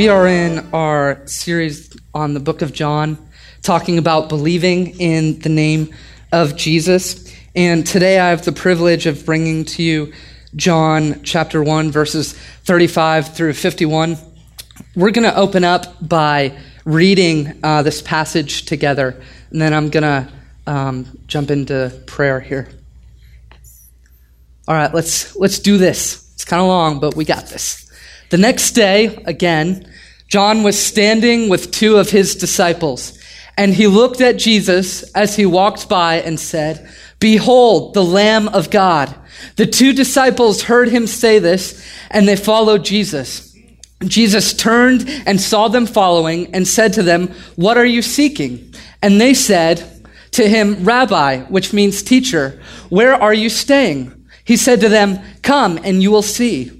we are in our series on the book of John, talking about believing in the name of Jesus. And today I have the privilege of bringing to you John chapter 1, verses 35 through 51. We're going to open up by reading uh, this passage together, and then I'm going to um, jump into prayer here. All right, let's, let's do this. It's kind of long, but we got this. The next day, again, John was standing with two of his disciples, and he looked at Jesus as he walked by and said, Behold, the Lamb of God. The two disciples heard him say this, and they followed Jesus. Jesus turned and saw them following and said to them, What are you seeking? And they said to him, Rabbi, which means teacher, where are you staying? He said to them, Come and you will see.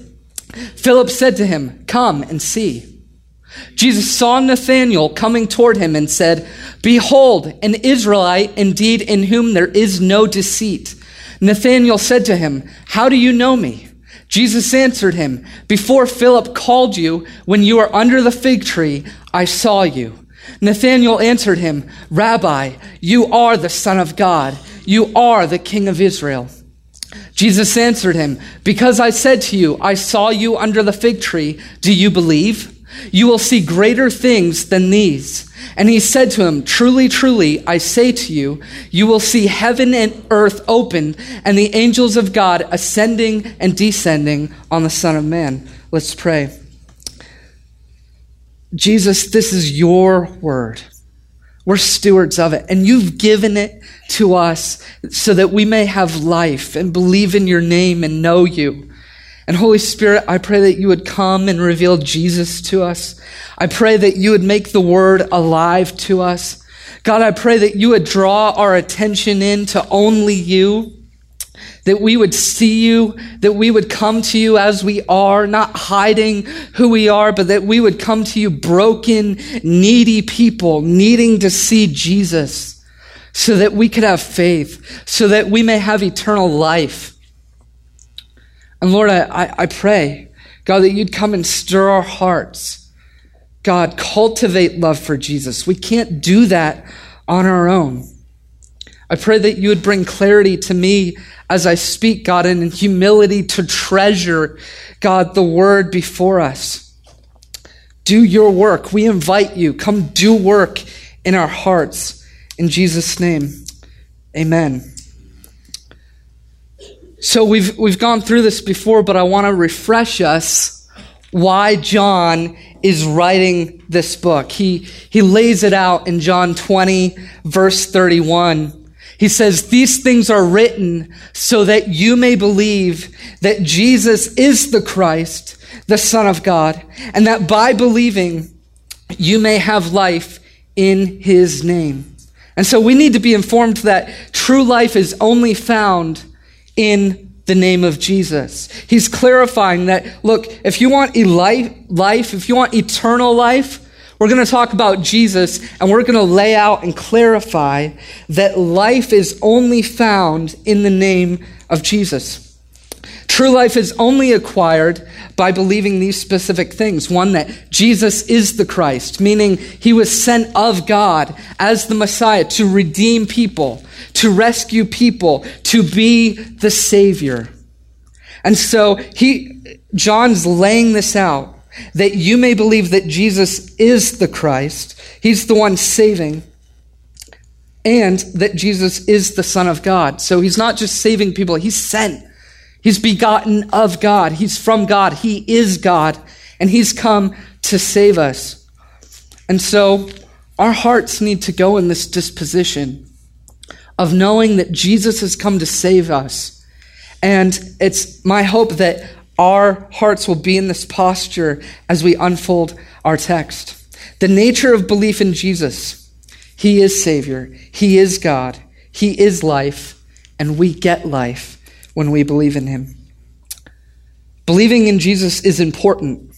Philip said to him, Come and see. Jesus saw Nathanael coming toward him and said, Behold, an Israelite indeed in whom there is no deceit. Nathanael said to him, How do you know me? Jesus answered him, Before Philip called you, when you were under the fig tree, I saw you. Nathanael answered him, Rabbi, you are the Son of God. You are the King of Israel. Jesus answered him, Because I said to you, I saw you under the fig tree, do you believe? You will see greater things than these. And he said to him, Truly, truly, I say to you, you will see heaven and earth opened, and the angels of God ascending and descending on the Son of Man. Let's pray. Jesus, this is your word. We're stewards of it. And you've given it to us so that we may have life and believe in your name and know you. And Holy Spirit, I pray that you would come and reveal Jesus to us. I pray that you would make the word alive to us. God, I pray that you would draw our attention in to only you that we would see you, that we would come to you as we are, not hiding who we are, but that we would come to you broken, needy people, needing to see Jesus so that we could have faith, so that we may have eternal life. And Lord, I, I, pray, God, that you'd come and stir our hearts. God, cultivate love for Jesus. We can't do that on our own. I pray that you would bring clarity to me as I speak, God, and in humility to treasure, God, the word before us. Do your work. We invite you. Come do work in our hearts. In Jesus' name, amen. So we've, we've gone through this before, but I want to refresh us why John is writing this book. He, he lays it out in John 20, verse 31. He says, These things are written so that you may believe that Jesus is the Christ, the Son of God, and that by believing you may have life in his name. And so we need to be informed that true life is only found in the name of Jesus. He's clarifying that, look, if you want life, if you want eternal life, we're going to talk about Jesus and we're going to lay out and clarify that life is only found in the name of Jesus. True life is only acquired by believing these specific things. One, that Jesus is the Christ, meaning he was sent of God as the Messiah to redeem people, to rescue people, to be the Savior. And so he, John's laying this out that you may believe that Jesus is the Christ, he's the one saving, and that Jesus is the Son of God. So he's not just saving people, he's sent. He's begotten of God. He's from God. He is God. And he's come to save us. And so our hearts need to go in this disposition of knowing that Jesus has come to save us. And it's my hope that our hearts will be in this posture as we unfold our text. The nature of belief in Jesus He is Savior, He is God, He is life, and we get life when we believe in Him. Believing in Jesus is important.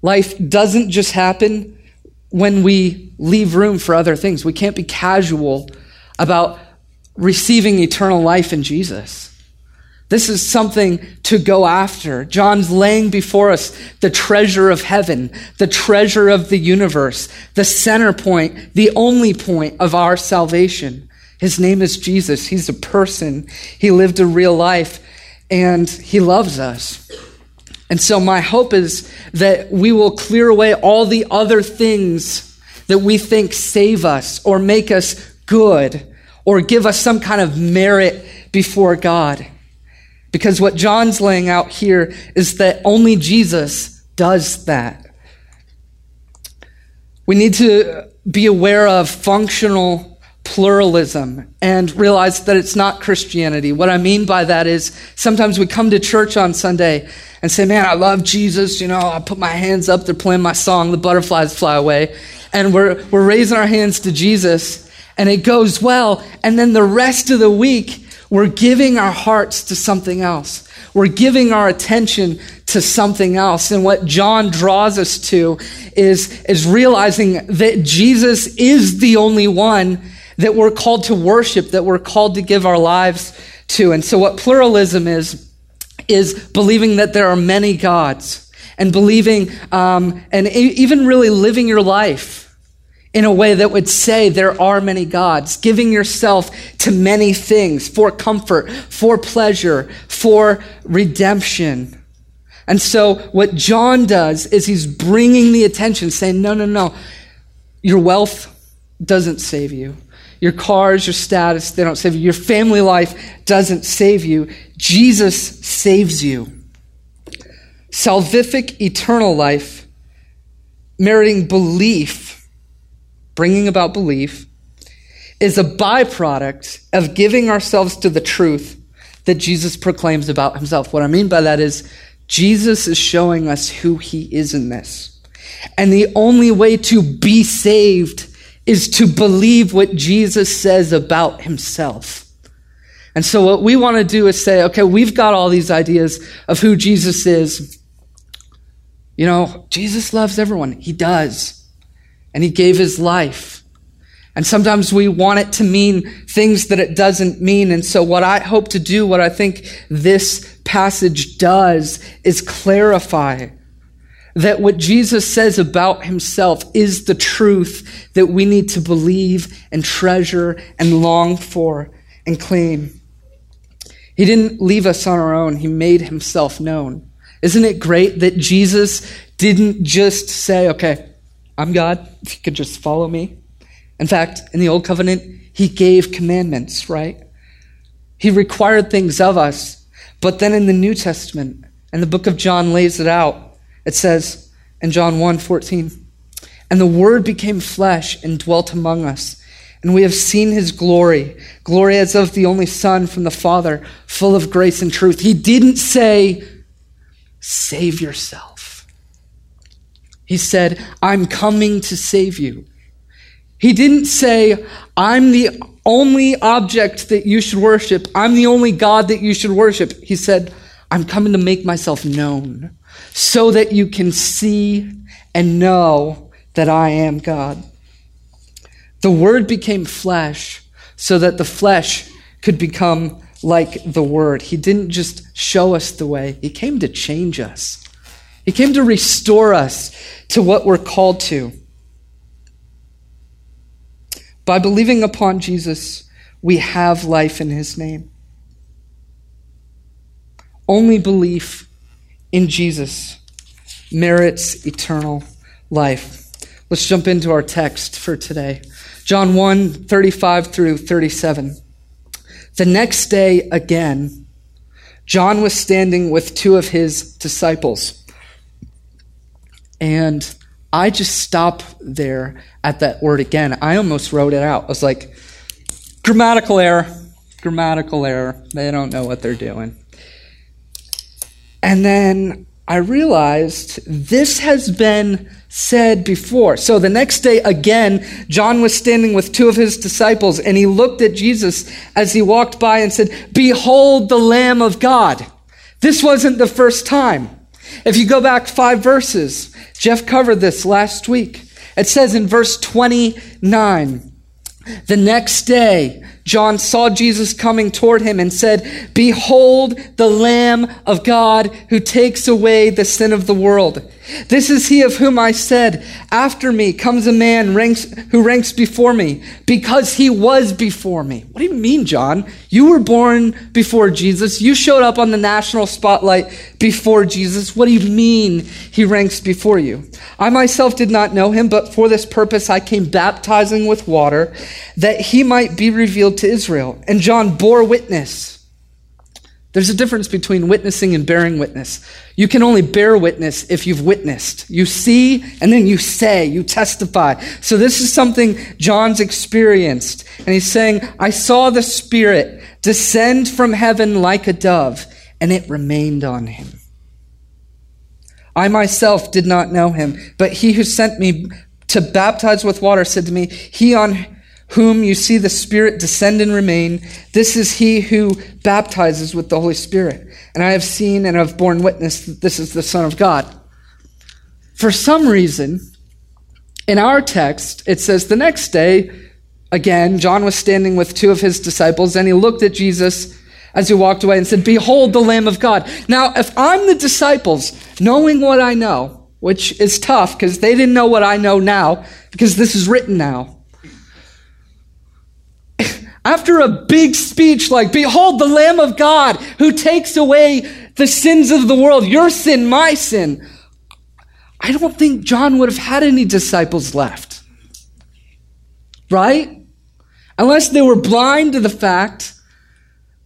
Life doesn't just happen when we leave room for other things. We can't be casual about receiving eternal life in Jesus. This is something to go after. John's laying before us the treasure of heaven, the treasure of the universe, the center point, the only point of our salvation. His name is Jesus. He's a person. He lived a real life and he loves us. And so my hope is that we will clear away all the other things that we think save us or make us good or give us some kind of merit before God. Because what John's laying out here is that only Jesus does that. We need to be aware of functional pluralism and realize that it's not Christianity. What I mean by that is sometimes we come to church on Sunday and say, Man, I love Jesus. You know, I put my hands up, they're playing my song, The Butterflies Fly Away. And we're, we're raising our hands to Jesus, and it goes well. And then the rest of the week, we're giving our hearts to something else. We're giving our attention to something else. And what John draws us to is, is realizing that Jesus is the only one that we're called to worship, that we're called to give our lives to. And so, what pluralism is, is believing that there are many gods and believing um, and even really living your life in a way that would say there are many gods, giving yourself to many things for comfort, for pleasure, for redemption. And so, what John does is he's bringing the attention, saying, No, no, no, your wealth doesn't save you. Your cars, your status, they don't save you. Your family life doesn't save you. Jesus saves you. Salvific eternal life, meriting belief, bringing about belief, is a byproduct of giving ourselves to the truth that Jesus proclaims about himself. What I mean by that is Jesus is showing us who he is in this. And the only way to be saved is to believe what Jesus says about himself. And so, what we want to do is say, okay, we've got all these ideas of who Jesus is. You know, Jesus loves everyone. He does. And he gave his life. And sometimes we want it to mean things that it doesn't mean. And so, what I hope to do, what I think this passage does, is clarify that what Jesus says about himself is the truth that we need to believe and treasure and long for and claim. He didn't leave us on our own, he made himself known. Isn't it great that Jesus didn't just say, okay, I'm God, if you could just follow me? In fact, in the Old Covenant, he gave commandments, right? He required things of us. But then in the New Testament, and the book of John lays it out, it says in John 1 14, and the Word became flesh and dwelt among us. And we have seen his glory, glory as of the only Son from the Father, full of grace and truth. He didn't say, save yourself. He said, I'm coming to save you. He didn't say, I'm the only object that you should worship. I'm the only God that you should worship. He said, I'm coming to make myself known so that you can see and know that I am God. The Word became flesh so that the flesh could become like the Word. He didn't just show us the way, He came to change us. He came to restore us to what we're called to. By believing upon Jesus, we have life in His name. Only belief in Jesus merits eternal life. Let's jump into our text for today. John 1 35 through 37. The next day, again, John was standing with two of his disciples. And I just stop there at that word again. I almost wrote it out. I was like, grammatical error, grammatical error. They don't know what they're doing. And then I realized this has been said before. So the next day, again, John was standing with two of his disciples, and he looked at Jesus as he walked by and said, Behold the Lamb of God. This wasn't the first time. If you go back five verses, Jeff covered this last week. It says in verse 29, the next day, John saw Jesus coming toward him and said, Behold the Lamb of God who takes away the sin of the world. This is he of whom I said, After me comes a man ranks, who ranks before me, because he was before me. What do you mean, John? You were born before Jesus. You showed up on the national spotlight before Jesus. What do you mean he ranks before you? I myself did not know him, but for this purpose I came baptizing with water, that he might be revealed to Israel. And John bore witness there's a difference between witnessing and bearing witness. You can only bear witness if you've witnessed. You see and then you say, you testify. So this is something John's experienced. And he's saying, I saw the Spirit descend from heaven like a dove, and it remained on him. I myself did not know him, but he who sent me to baptize with water said to me, He on whom you see the Spirit descend and remain, this is he who baptizes with the Holy Spirit. And I have seen and have borne witness that this is the Son of God. For some reason, in our text, it says the next day, again, John was standing with two of his disciples, and he looked at Jesus as he walked away and said, Behold the Lamb of God. Now, if I'm the disciples, knowing what I know, which is tough because they didn't know what I know now, because this is written now. After a big speech like, Behold the Lamb of God who takes away the sins of the world, your sin, my sin, I don't think John would have had any disciples left. Right? Unless they were blind to the fact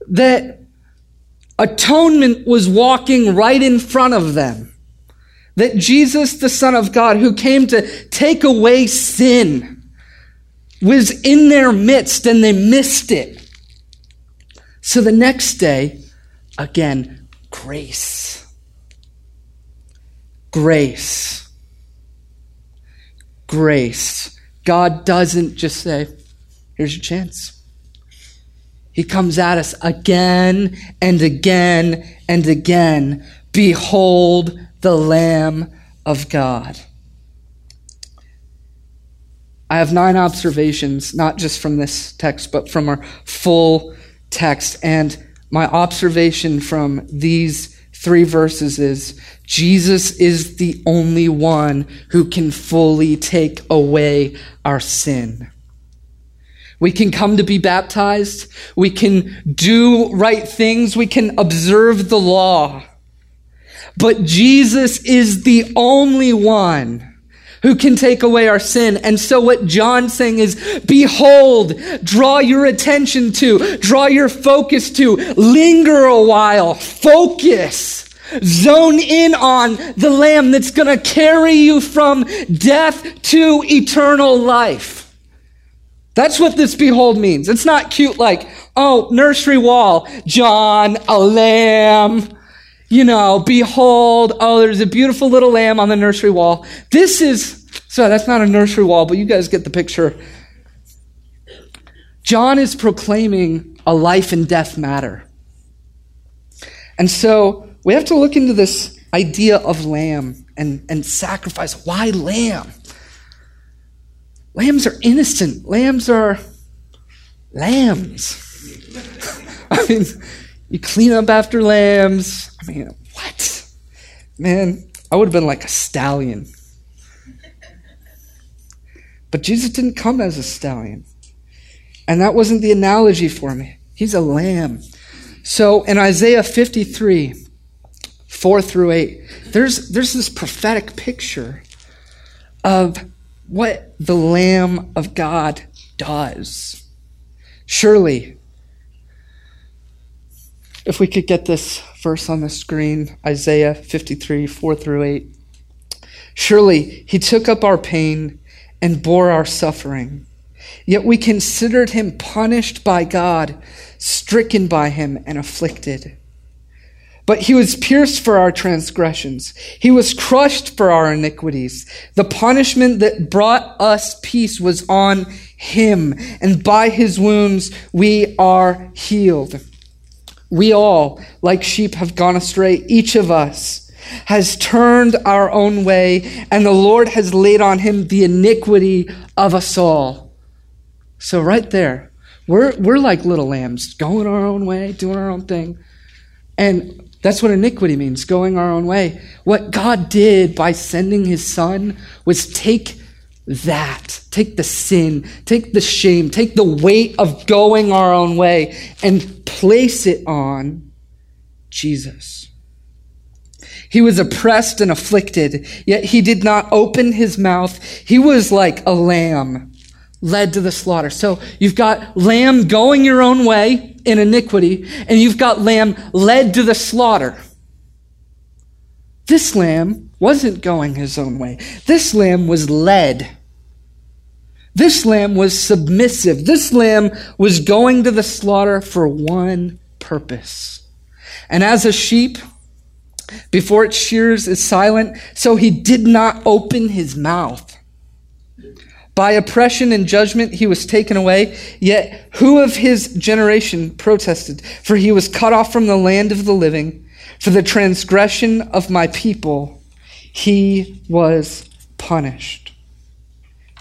that atonement was walking right in front of them. That Jesus, the Son of God, who came to take away sin, was in their midst and they missed it. So the next day, again, grace. Grace. Grace. God doesn't just say, here's your chance. He comes at us again and again and again. Behold the Lamb of God. I have nine observations, not just from this text, but from our full text. And my observation from these three verses is Jesus is the only one who can fully take away our sin. We can come to be baptized. We can do right things. We can observe the law. But Jesus is the only one who can take away our sin. And so what John's saying is, behold, draw your attention to, draw your focus to, linger a while, focus. Zone in on the lamb that's going to carry you from death to eternal life. That's what this behold means. It's not cute like, oh, nursery wall, John, a lamb you know, behold, oh, there's a beautiful little lamb on the nursery wall. This is, so that's not a nursery wall, but you guys get the picture. John is proclaiming a life and death matter. And so we have to look into this idea of lamb and, and sacrifice. Why lamb? Lambs are innocent. Lambs are lambs. I mean, you clean up after lambs. I mean, what? Man, I would have been like a stallion. But Jesus didn't come as a stallion. And that wasn't the analogy for me. He's a lamb. So in Isaiah 53, 4 through 8, there's, there's this prophetic picture of what the Lamb of God does. Surely, if we could get this verse on the screen Isaiah 53 4 through 8. Surely he took up our pain and bore our suffering. Yet we considered him punished by God, stricken by him, and afflicted. But he was pierced for our transgressions. He was crushed for our iniquities. The punishment that brought us peace was on him, and by his wounds we are healed. We all, like sheep, have gone astray. Each of us has turned our own way, and the Lord has laid on him the iniquity of us all. So, right there, we're, we're like little lambs, going our own way, doing our own thing. And that's what iniquity means, going our own way. What God did by sending his son was take that, take the sin, take the shame, take the weight of going our own way, and place it on Jesus. He was oppressed and afflicted, yet he did not open his mouth. He was like a lamb led to the slaughter. So you've got lamb going your own way in iniquity, and you've got lamb led to the slaughter. This lamb wasn't going his own way. This lamb was led. This lamb was submissive. This lamb was going to the slaughter for one purpose. And as a sheep, before its shears is silent, so he did not open his mouth. By oppression and judgment he was taken away. Yet who of his generation protested? For he was cut off from the land of the living. For the transgression of my people he was punished.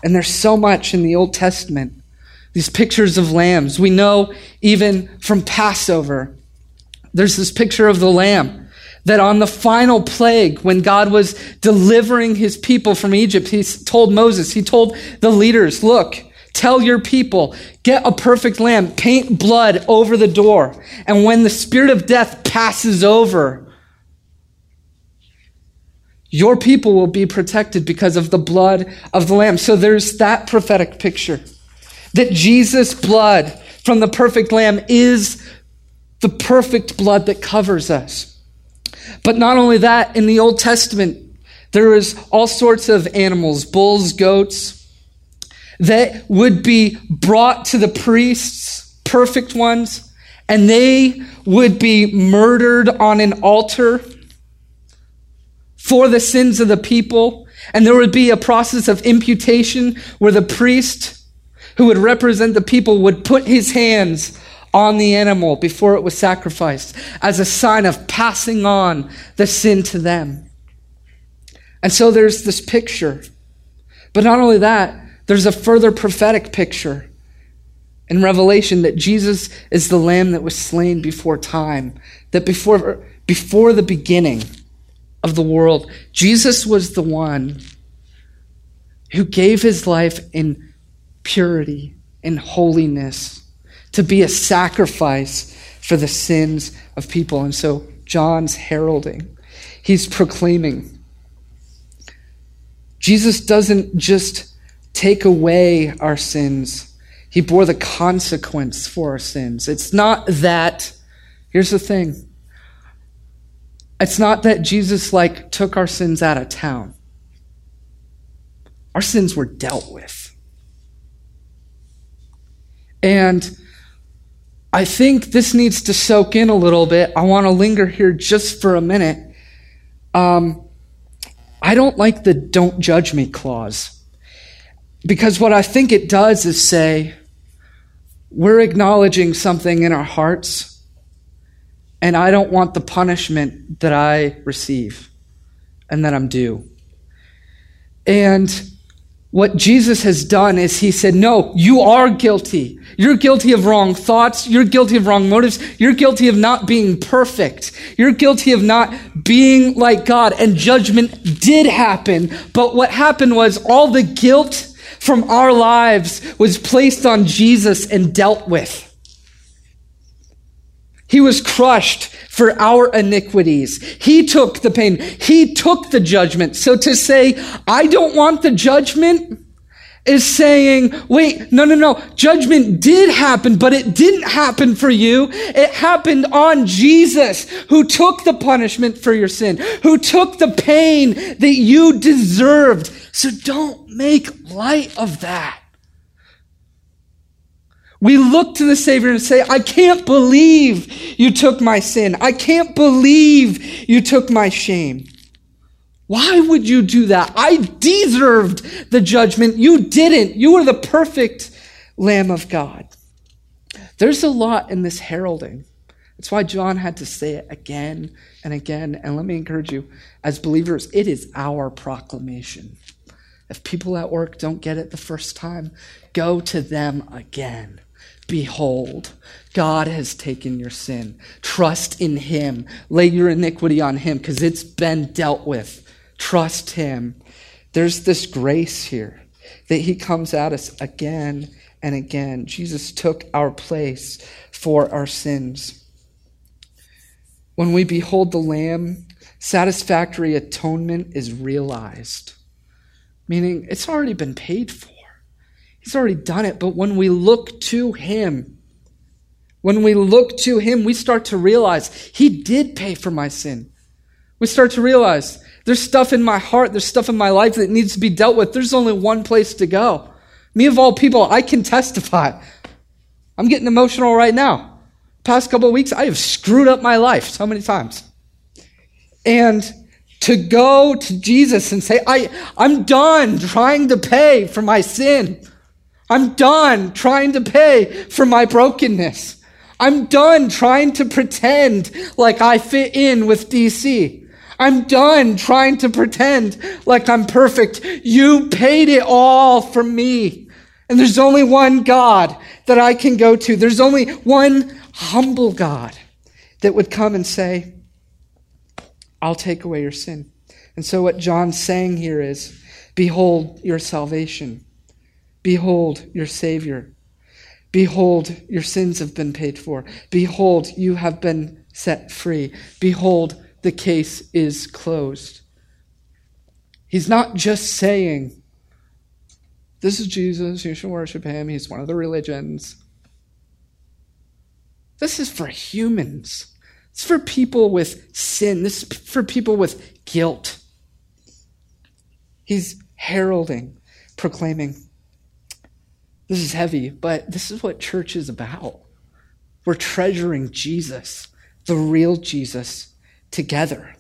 And there's so much in the Old Testament. These pictures of lambs. We know even from Passover, there's this picture of the lamb that on the final plague, when God was delivering his people from Egypt, he told Moses, he told the leaders, look, tell your people, get a perfect lamb, paint blood over the door. And when the spirit of death passes over, your people will be protected because of the blood of the lamb. So there's that prophetic picture that Jesus' blood from the perfect lamb is the perfect blood that covers us. But not only that, in the Old Testament, there was all sorts of animals, bulls, goats, that would be brought to the priests, perfect ones, and they would be murdered on an altar for the sins of the people. And there would be a process of imputation where the priest who would represent the people would put his hands on the animal before it was sacrificed as a sign of passing on the sin to them. And so there's this picture. But not only that, there's a further prophetic picture in Revelation that Jesus is the lamb that was slain before time, that before, before the beginning of the world, Jesus was the one who gave his life in purity, in holiness to be a sacrifice for the sins of people. And so John's heralding, he's proclaiming. Jesus doesn't just take away our sins, he bore the consequence for our sins. It's not that, here's the thing. It's not that Jesus like took our sins out of town. Our sins were dealt with. And I think this needs to soak in a little bit. I want to linger here just for a minute. Um, I don't like the don't judge me clause. Because what I think it does is say, we're acknowledging something in our hearts, and I don't want the punishment that I receive and that I'm due. And what Jesus has done is he said, No, you are guilty. You're guilty of wrong thoughts. You're guilty of wrong motives. You're guilty of not being perfect. You're guilty of not being like God. And judgment did happen. But what happened was all the guilt from our lives was placed on Jesus and dealt with. He was crushed for our iniquities. He took the pain. He took the judgment. So to say, I don't want the judgment is saying, wait, no, no, no. Judgment did happen, but it didn't happen for you. It happened on Jesus, who took the punishment for your sin, who took the pain that you deserved. So don't make light of that. We look to the Savior and say, I can't believe you took my sin. I can't believe you took my shame. Why would you do that? I deserved the judgment. You didn't. You were the perfect Lamb of God. There's a lot in this heralding. That's why John had to say it again and again. And let me encourage you, as believers, it is our proclamation. If people at work don't get it the first time, go to them again. Behold, God has taken your sin. Trust in Him. Lay your iniquity on Him because it's been dealt with. Trust Him. There's this grace here that He comes at us again and again. Jesus took our place for our sins. When we behold the Lamb, satisfactory atonement is realized, meaning it's already been paid for. He's already done it. But when we look to Him, when we look to Him, we start to realize He did pay for my sin. We start to realize there's stuff in my heart, there's stuff in my life that needs to be dealt with. There's only one place to go. Me of all people, I can testify. I'm getting emotional right now. Past couple weeks, I have screwed up my life so many times. And to go to Jesus and say, I, I'm done trying to pay for my sin. I'm done trying to pay for my brokenness. I'm done trying to pretend like I fit in with DC. I'm done trying to pretend like I'm perfect. You paid it all for me. And there's only one God that I can go to. There's only one humble God that would come and say, I'll take away your sin. And so what John's saying here is, behold your salvation. Behold your Savior. Behold, your sins have been paid for. Behold, you have been set free. Behold, the case is closed. He's not just saying, This is Jesus, you should worship him, he's one of the religions. This is for humans. It's for people with sin. This is for people with guilt. He's heralding, proclaiming, this is heavy, but this is what church is about. We're treasuring Jesus, the real Jesus, together.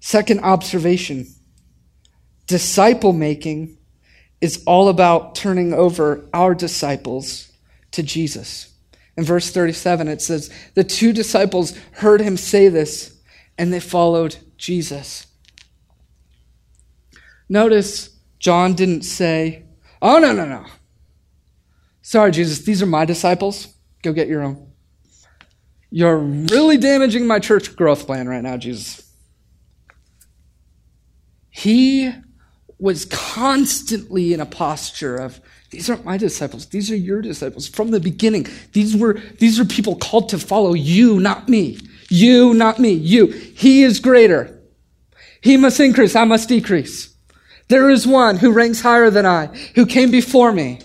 Second observation disciple making is all about turning over our disciples to Jesus. In verse 37, it says, The two disciples heard him say this, and they followed Jesus. Notice John didn't say, Oh, no, no, no. Sorry, Jesus, these are my disciples. Go get your own. You're really damaging my church growth plan right now, Jesus. He was constantly in a posture of, these aren't my disciples, these are your disciples. From the beginning, these were these are people called to follow you, not me. You, not me. You. He is greater. He must increase, I must decrease. There is one who ranks higher than I, who came before me.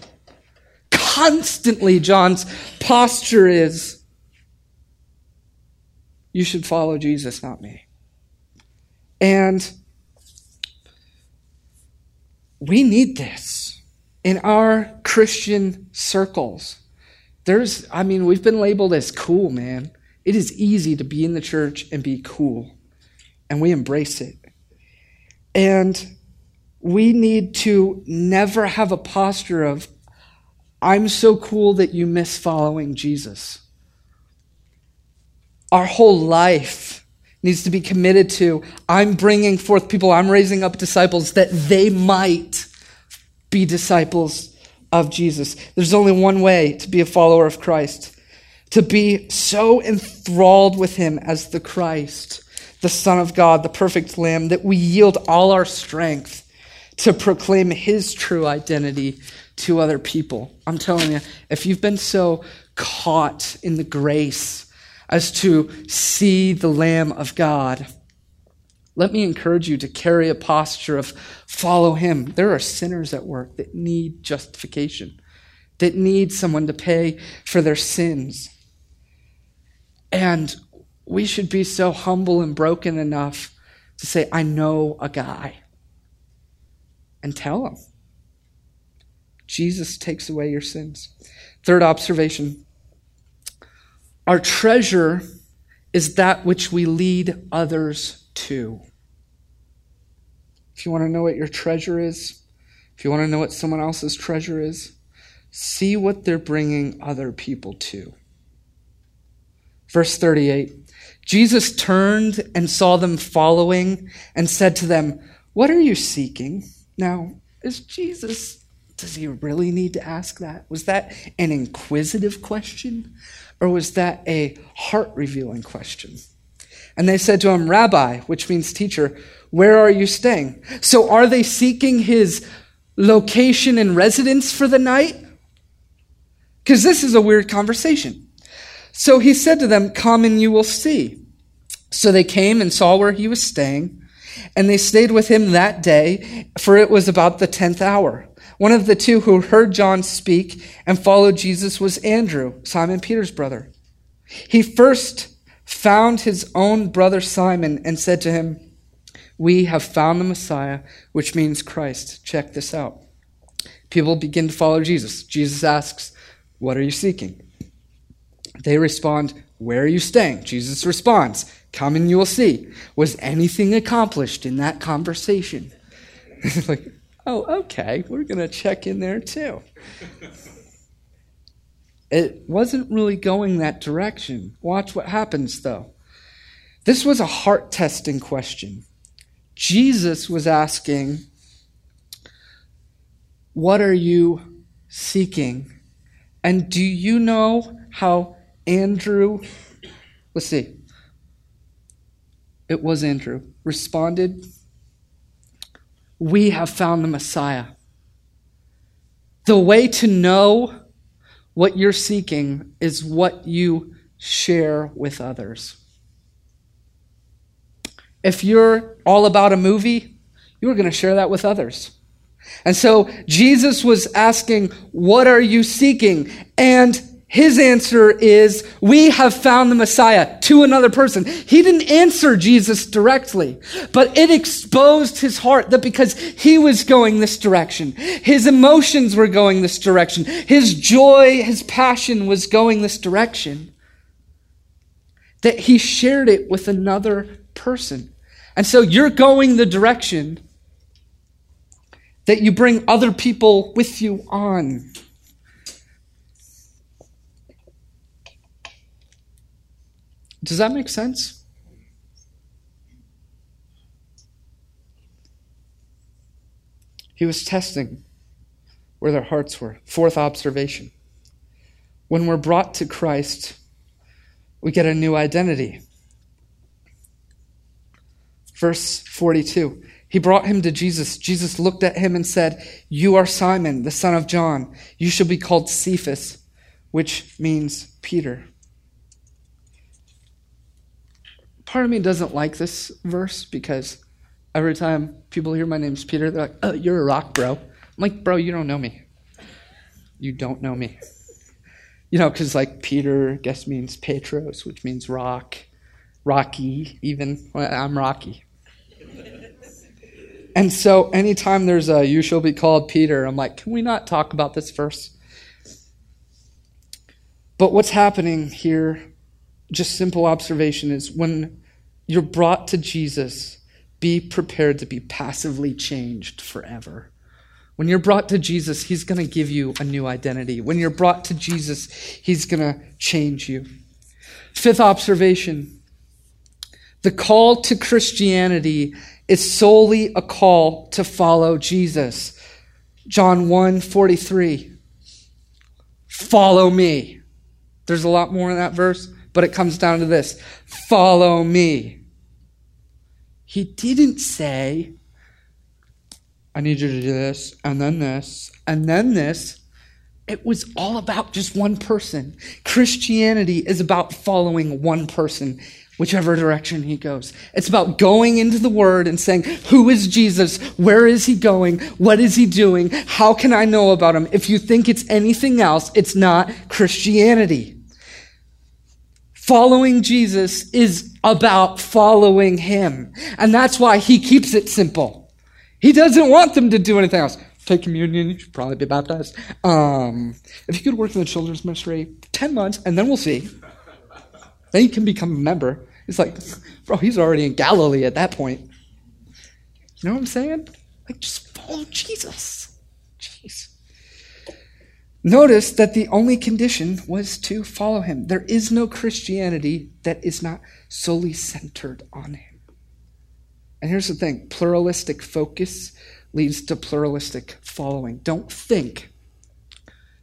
Constantly, John's posture is you should follow Jesus, not me. And we need this in our Christian circles. There's, I mean, we've been labeled as cool, man. It is easy to be in the church and be cool, and we embrace it. And we need to never have a posture of, I'm so cool that you miss following Jesus. Our whole life needs to be committed to, I'm bringing forth people, I'm raising up disciples that they might be disciples of Jesus. There's only one way to be a follower of Christ to be so enthralled with him as the Christ, the Son of God, the perfect Lamb, that we yield all our strength to proclaim his true identity to other people. I'm telling you, if you've been so caught in the grace, as to see the Lamb of God. Let me encourage you to carry a posture of follow him. There are sinners at work that need justification, that need someone to pay for their sins. And we should be so humble and broken enough to say, I know a guy, and tell them. Jesus takes away your sins. Third observation our treasure is that which we lead others to. If you want to know what your treasure is, if you want to know what someone else's treasure is, see what they're bringing other people to. Verse 38 Jesus turned and saw them following and said to them, What are you seeking? Now, is Jesus, does he really need to ask that? Was that an inquisitive question? Or was that a heart revealing question? And they said to him, Rabbi, which means teacher, where are you staying? So are they seeking his location and residence for the night? Because this is a weird conversation. So he said to them, Come and you will see. So they came and saw where he was staying, and they stayed with him that day, for it was about the tenth hour. One of the two who heard John speak and followed Jesus was Andrew, Simon Peter's brother. He first found his own brother Simon and said to him, We have found the Messiah, which means Christ. Check this out. People begin to follow Jesus. Jesus asks, What are you seeking? They respond, Where are you staying? Jesus responds, Come and you will see. Was anything accomplished in that conversation? like, oh, okay, we're going to check in there too. It wasn't really going that direction. Watch what happens, though. This was a heart testing question. Jesus was asking, What are you seeking? And do you know how Andrew, let's see, it was Andrew, responded, We have found the Messiah. The way to know what you're seeking is what you share with others. If you're all about a movie, you're going to share that with others. And so Jesus was asking, What are you seeking? And his answer is, We have found the Messiah to another person. He didn't answer Jesus directly, but it exposed his heart that because he was going this direction, his emotions were going this direction, his joy, his passion was going this direction, that he shared it with another person. And so you're going the direction that you bring other people with you on. Does that make sense? He was testing where their hearts were. Fourth observation. When we're brought to Christ, we get a new identity. Verse 42. He brought him to Jesus. Jesus looked at him and said, You are Simon, the son of John. You shall be called Cephas, which means Peter. Part of me doesn't like this verse because every time people hear my name's Peter, they're like, oh, you're a rock, bro. I'm like, bro, you don't know me. You don't know me. You know, because like Peter, I guess means Petros, which means rock, rocky, even. Well, I'm rocky. and so anytime there's a you shall be called Peter, I'm like, can we not talk about this verse? But what's happening here, just simple observation, is when you're brought to Jesus, be prepared to be passively changed forever. When you're brought to Jesus, He's going to give you a new identity. When you're brought to Jesus, He's going to change you. Fifth observation the call to Christianity is solely a call to follow Jesus. John 1 43. Follow me. There's a lot more in that verse, but it comes down to this follow me. He didn't say, I need you to do this, and then this, and then this. it was all about just one person. Christianity is about following one person, whichever direction he goes. It's about going into the Word and saying, Who is Jesus? Where is he going? What is he doing? How can I know about him? If you think it's anything else, it's not Christianity. Following Jesus is about following him. And that's why he keeps it simple. He doesn't want them to do anything else take communion. You should probably be baptized. Um, if you could work in the children's ministry, 10 months, and then we'll see. Then you can become a member. It's like, bro, he's already in Galilee at that point. You know what I'm saying? Like, just follow Jesus. Jeez. Notice that the only condition was to follow him. There is no Christianity that is not solely centered on him. And here's the thing pluralistic focus leads to pluralistic following. Don't think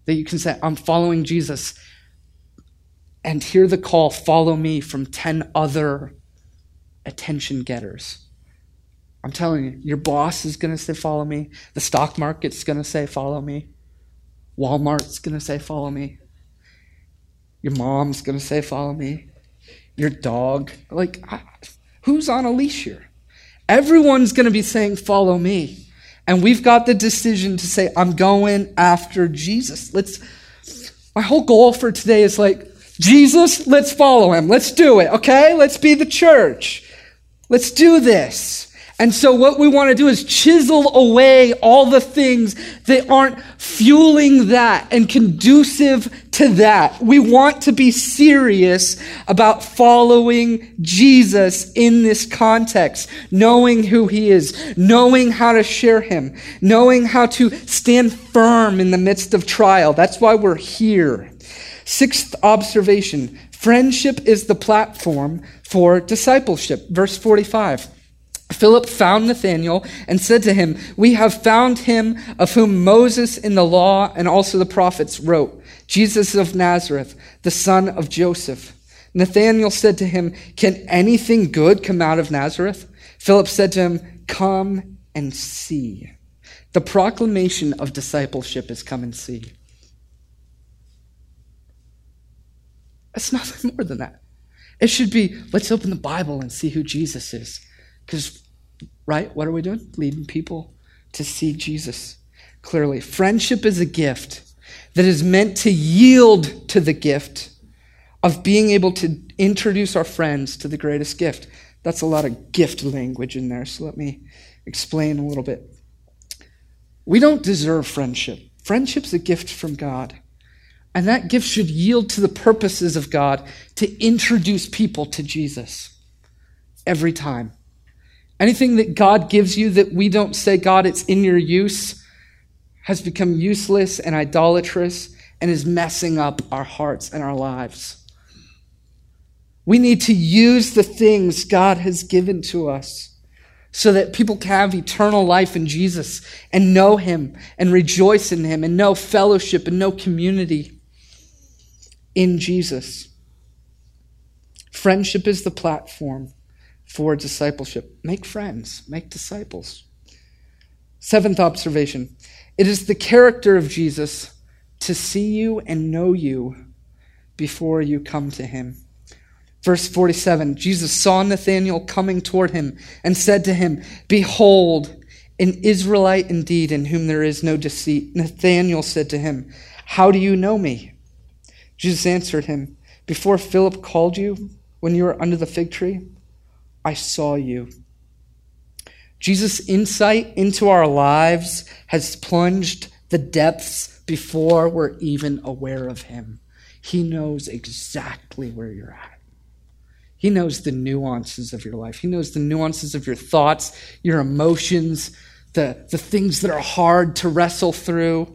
that you can say, I'm following Jesus, and hear the call, follow me, from 10 other attention getters. I'm telling you, your boss is going to say, follow me. The stock market's going to say, follow me. Walmart's going to say, follow me. Your mom's going to say, follow me. Your dog. Like, who's on a leash here? Everyone's going to be saying, follow me. And we've got the decision to say, I'm going after Jesus. Let's, my whole goal for today is like, Jesus, let's follow him. Let's do it, okay? Let's be the church. Let's do this. And so what we want to do is chisel away all the things that aren't fueling that and conducive to that. We want to be serious about following Jesus in this context, knowing who he is, knowing how to share him, knowing how to stand firm in the midst of trial. That's why we're here. Sixth observation. Friendship is the platform for discipleship. Verse 45. Philip found Nathanael and said to him, We have found him of whom Moses in the law and also the prophets wrote, Jesus of Nazareth, the son of Joseph. Nathanael said to him, Can anything good come out of Nazareth? Philip said to him, Come and see. The proclamation of discipleship is come and see. It's nothing more than that. It should be, let's open the Bible and see who Jesus is. Because, right, what are we doing? Leading people to see Jesus clearly. Friendship is a gift that is meant to yield to the gift of being able to introduce our friends to the greatest gift. That's a lot of gift language in there, so let me explain a little bit. We don't deserve friendship. Friendship's a gift from God. And that gift should yield to the purposes of God to introduce people to Jesus every time. Anything that God gives you that we don't say, God, it's in your use, has become useless and idolatrous and is messing up our hearts and our lives. We need to use the things God has given to us so that people can have eternal life in Jesus and know Him and rejoice in Him and know fellowship and know community in Jesus. Friendship is the platform for discipleship. Make friends, make disciples. Seventh observation it is the character of Jesus to see you and know you before you come to him. Verse 47 Jesus saw Nathanael coming toward him and said to him, Behold, an Israelite indeed, in whom there is no deceit. Nathanael said to him, How do you know me? Jesus answered him, Before Philip called you, when you were under the fig tree, I saw you. Jesus' insight into our lives has plunged the depths before we're even aware of Him. He knows exactly where you're at. He knows the nuances of your life. He knows the nuances of your thoughts, your emotions, the, the things that are hard to wrestle through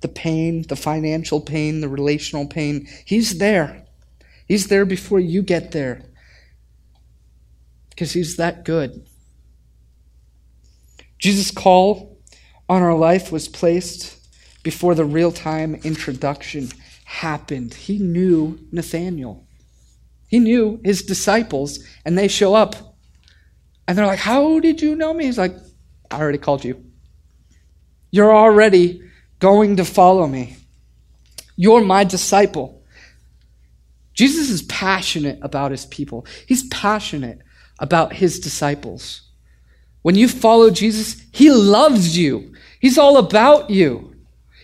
the pain, the financial pain, the relational pain. He's there. He's there before you get there because He's that good. Jesus' call on our life was placed before the real time introduction happened. He knew Nathanael, he knew his disciples, and they show up. And they're like, How did you know me? He's like, I already called you. You're already going to follow me. You're my disciple. Jesus is passionate about his people, he's passionate about his disciples. When you follow Jesus, he loves you, he's all about you.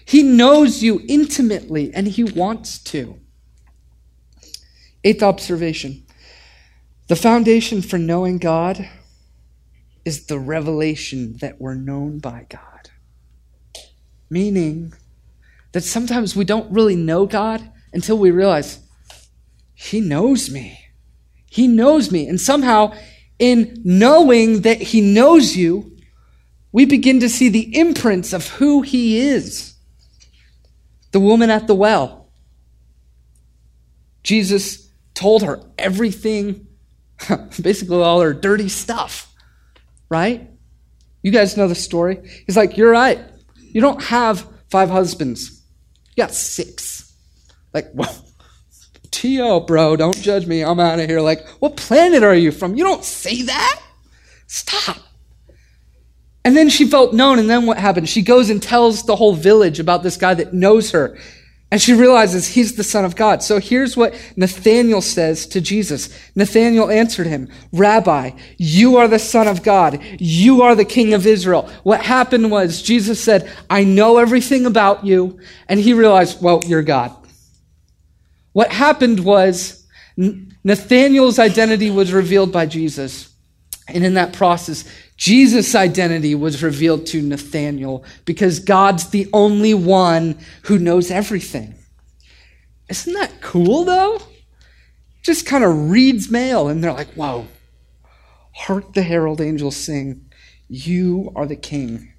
He knows you intimately, and he wants to. Eighth observation the foundation for knowing God is the revelation that we're known by God. Meaning that sometimes we don't really know God until we realize He knows me. He knows me. And somehow, in knowing that He knows you, we begin to see the imprints of who He is. The woman at the well. Jesus told her everything, basically all her dirty stuff, right? You guys know the story. He's like, You're right. You don't have five husbands, you got six. Like, whoa. T.O., bro, don't judge me. I'm out of here. Like, what planet are you from? You don't say that. Stop. And then she felt known, and then what happened? She goes and tells the whole village about this guy that knows her. And she realizes he's the Son of God. So here's what Nathanael says to Jesus. Nathanael answered him, Rabbi, you are the Son of God. You are the King of Israel. What happened was Jesus said, I know everything about you. And he realized, well, you're God. What happened was Nathanael's identity was revealed by Jesus. And in that process, Jesus' identity was revealed to Nathanael because God's the only one who knows everything. Isn't that cool, though? Just kind of reads mail, and they're like, whoa. Hark the herald angels sing, You are the king.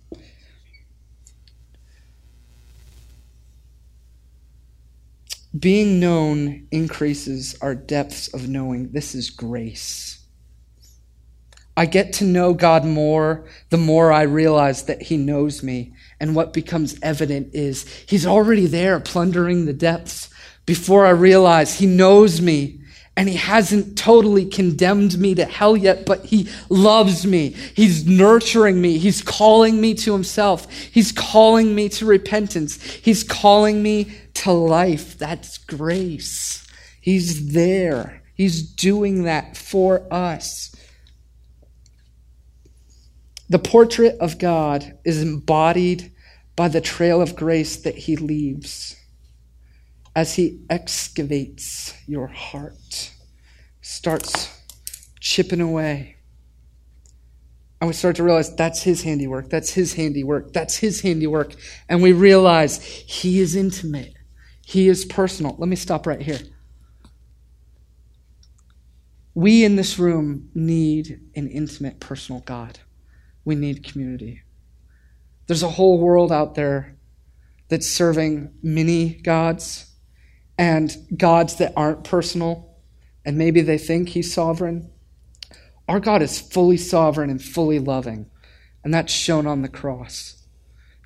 Being known increases our depths of knowing. This is grace. I get to know God more the more I realize that He knows me. And what becomes evident is He's already there plundering the depths before I realize He knows me. And He hasn't totally condemned me to hell yet, but He loves me. He's nurturing me. He's calling me to Himself. He's calling me to repentance. He's calling me to life. That's grace. He's there. He's doing that for us. The portrait of God is embodied by the trail of grace that he leaves as he excavates your heart, starts chipping away. And we start to realize that's his handiwork, that's his handiwork, that's his handiwork. And we realize he is intimate, he is personal. Let me stop right here. We in this room need an intimate, personal God we need community. There's a whole world out there that's serving many gods and gods that aren't personal, and maybe they think he's sovereign. Our God is fully sovereign and fully loving, and that's shown on the cross.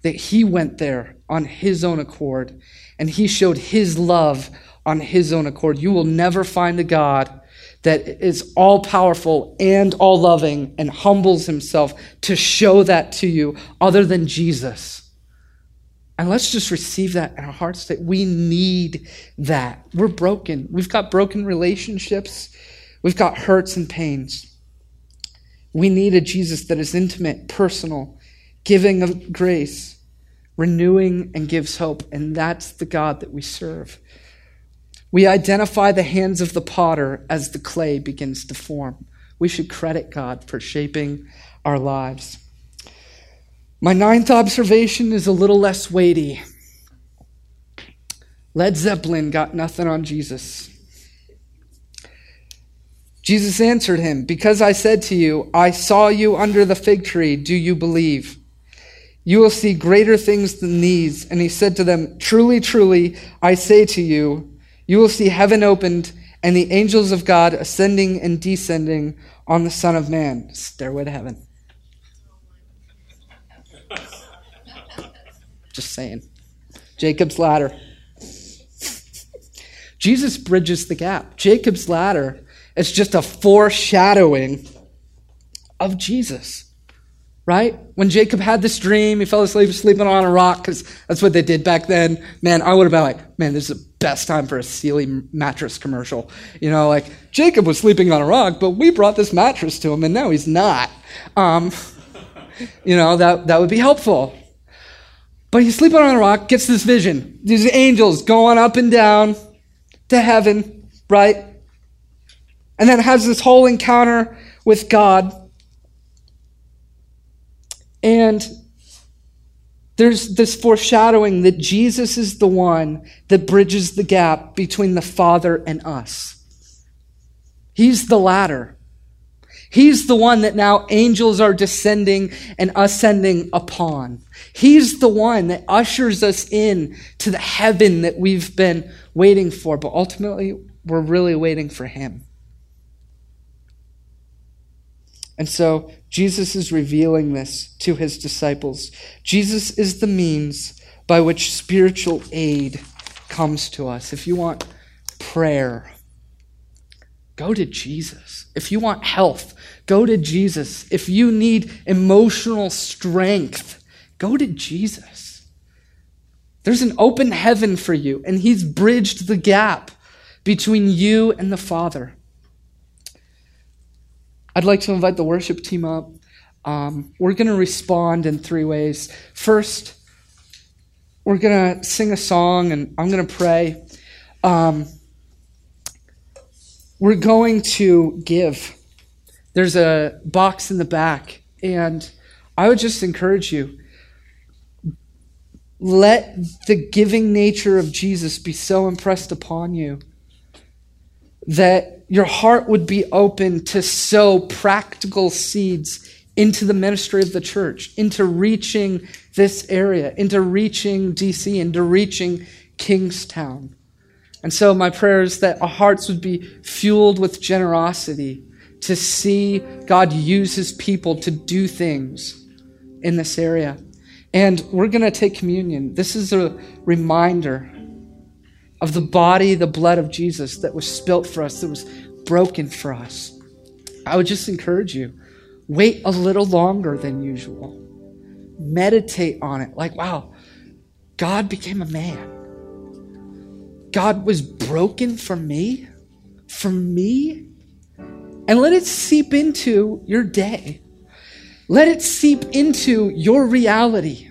That he went there on his own accord, and he showed his love on his own accord. You will never find a God that is all powerful and all loving and humbles himself to show that to you other than Jesus. And let's just receive that in our hearts that we need that. We're broken. We've got broken relationships, we've got hurts and pains. We need a Jesus that is intimate, personal, giving of grace, renewing, and gives hope. And that's the God that we serve. We identify the hands of the potter as the clay begins to form. We should credit God for shaping our lives. My ninth observation is a little less weighty. Led Zeppelin got nothing on Jesus. Jesus answered him, Because I said to you, I saw you under the fig tree, do you believe? You will see greater things than these. And he said to them, Truly, truly, I say to you, you will see heaven opened and the angels of God ascending and descending on the Son of Man. Stairway to heaven. Just saying. Jacob's ladder. Jesus bridges the gap. Jacob's ladder is just a foreshadowing of Jesus right? When Jacob had this dream, he fell asleep sleeping on a rock because that's what they did back then. Man, I would have been like, man, this is the best time for a Sealy mattress commercial. You know, like Jacob was sleeping on a rock, but we brought this mattress to him and now he's not. Um, you know, that, that would be helpful. But he's sleeping on a rock, gets this vision. These angels going up and down to heaven, right? And then has this whole encounter with God. And there's this foreshadowing that Jesus is the one that bridges the gap between the Father and us. He's the ladder. He's the one that now angels are descending and ascending upon. He's the one that ushers us in to the heaven that we've been waiting for, but ultimately we're really waiting for him. And so Jesus is revealing this to his disciples. Jesus is the means by which spiritual aid comes to us. If you want prayer, go to Jesus. If you want health, go to Jesus. If you need emotional strength, go to Jesus. There's an open heaven for you, and He's bridged the gap between you and the Father. I'd like to invite the worship team up. Um, we're going to respond in three ways. First, we're going to sing a song and I'm going to pray. Um, we're going to give. There's a box in the back, and I would just encourage you let the giving nature of Jesus be so impressed upon you that your heart would be open to sow practical seeds into the ministry of the church, into reaching this area, into reaching DC, into reaching Kingstown. And so, my prayer is that our hearts would be fueled with generosity to see God use his people to do things in this area. And we're going to take communion. This is a reminder of the body, the blood of Jesus that was spilt for us, that was broken for us. I would just encourage you wait a little longer than usual. Meditate on it. Like, wow, God became a man. God was broken for me, for me. And let it seep into your day. Let it seep into your reality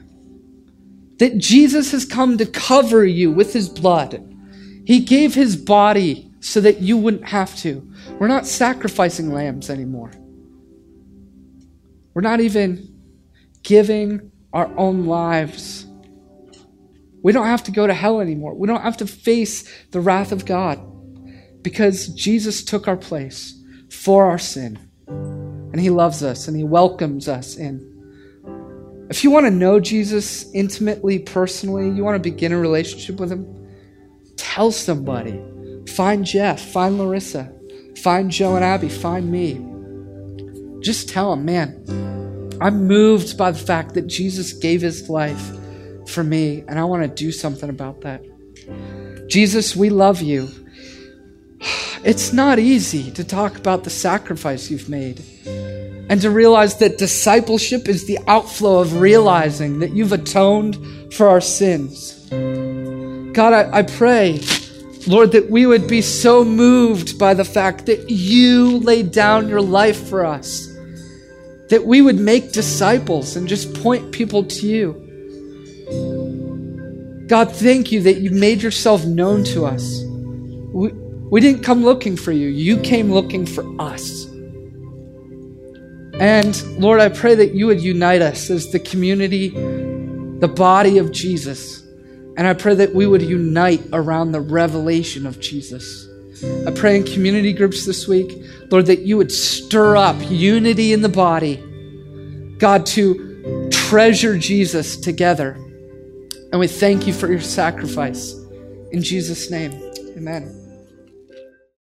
that Jesus has come to cover you with his blood he gave his body so that you wouldn't have to. We're not sacrificing lambs anymore. We're not even giving our own lives. We don't have to go to hell anymore. We don't have to face the wrath of God because Jesus took our place for our sin. And he loves us and he welcomes us in. If you want to know Jesus intimately, personally, you want to begin a relationship with him, Tell somebody. Find Jeff, find Larissa, find Joe and Abby, find me. Just tell them, man, I'm moved by the fact that Jesus gave his life for me, and I want to do something about that. Jesus, we love you. It's not easy to talk about the sacrifice you've made and to realize that discipleship is the outflow of realizing that you've atoned for our sins. God, I, I pray, Lord, that we would be so moved by the fact that you laid down your life for us, that we would make disciples and just point people to you. God, thank you that you made yourself known to us. We, we didn't come looking for you, you came looking for us. And Lord, I pray that you would unite us as the community, the body of Jesus. And I pray that we would unite around the revelation of Jesus. I pray in community groups this week, Lord, that you would stir up unity in the body. God, to treasure Jesus together. And we thank you for your sacrifice. In Jesus' name, amen.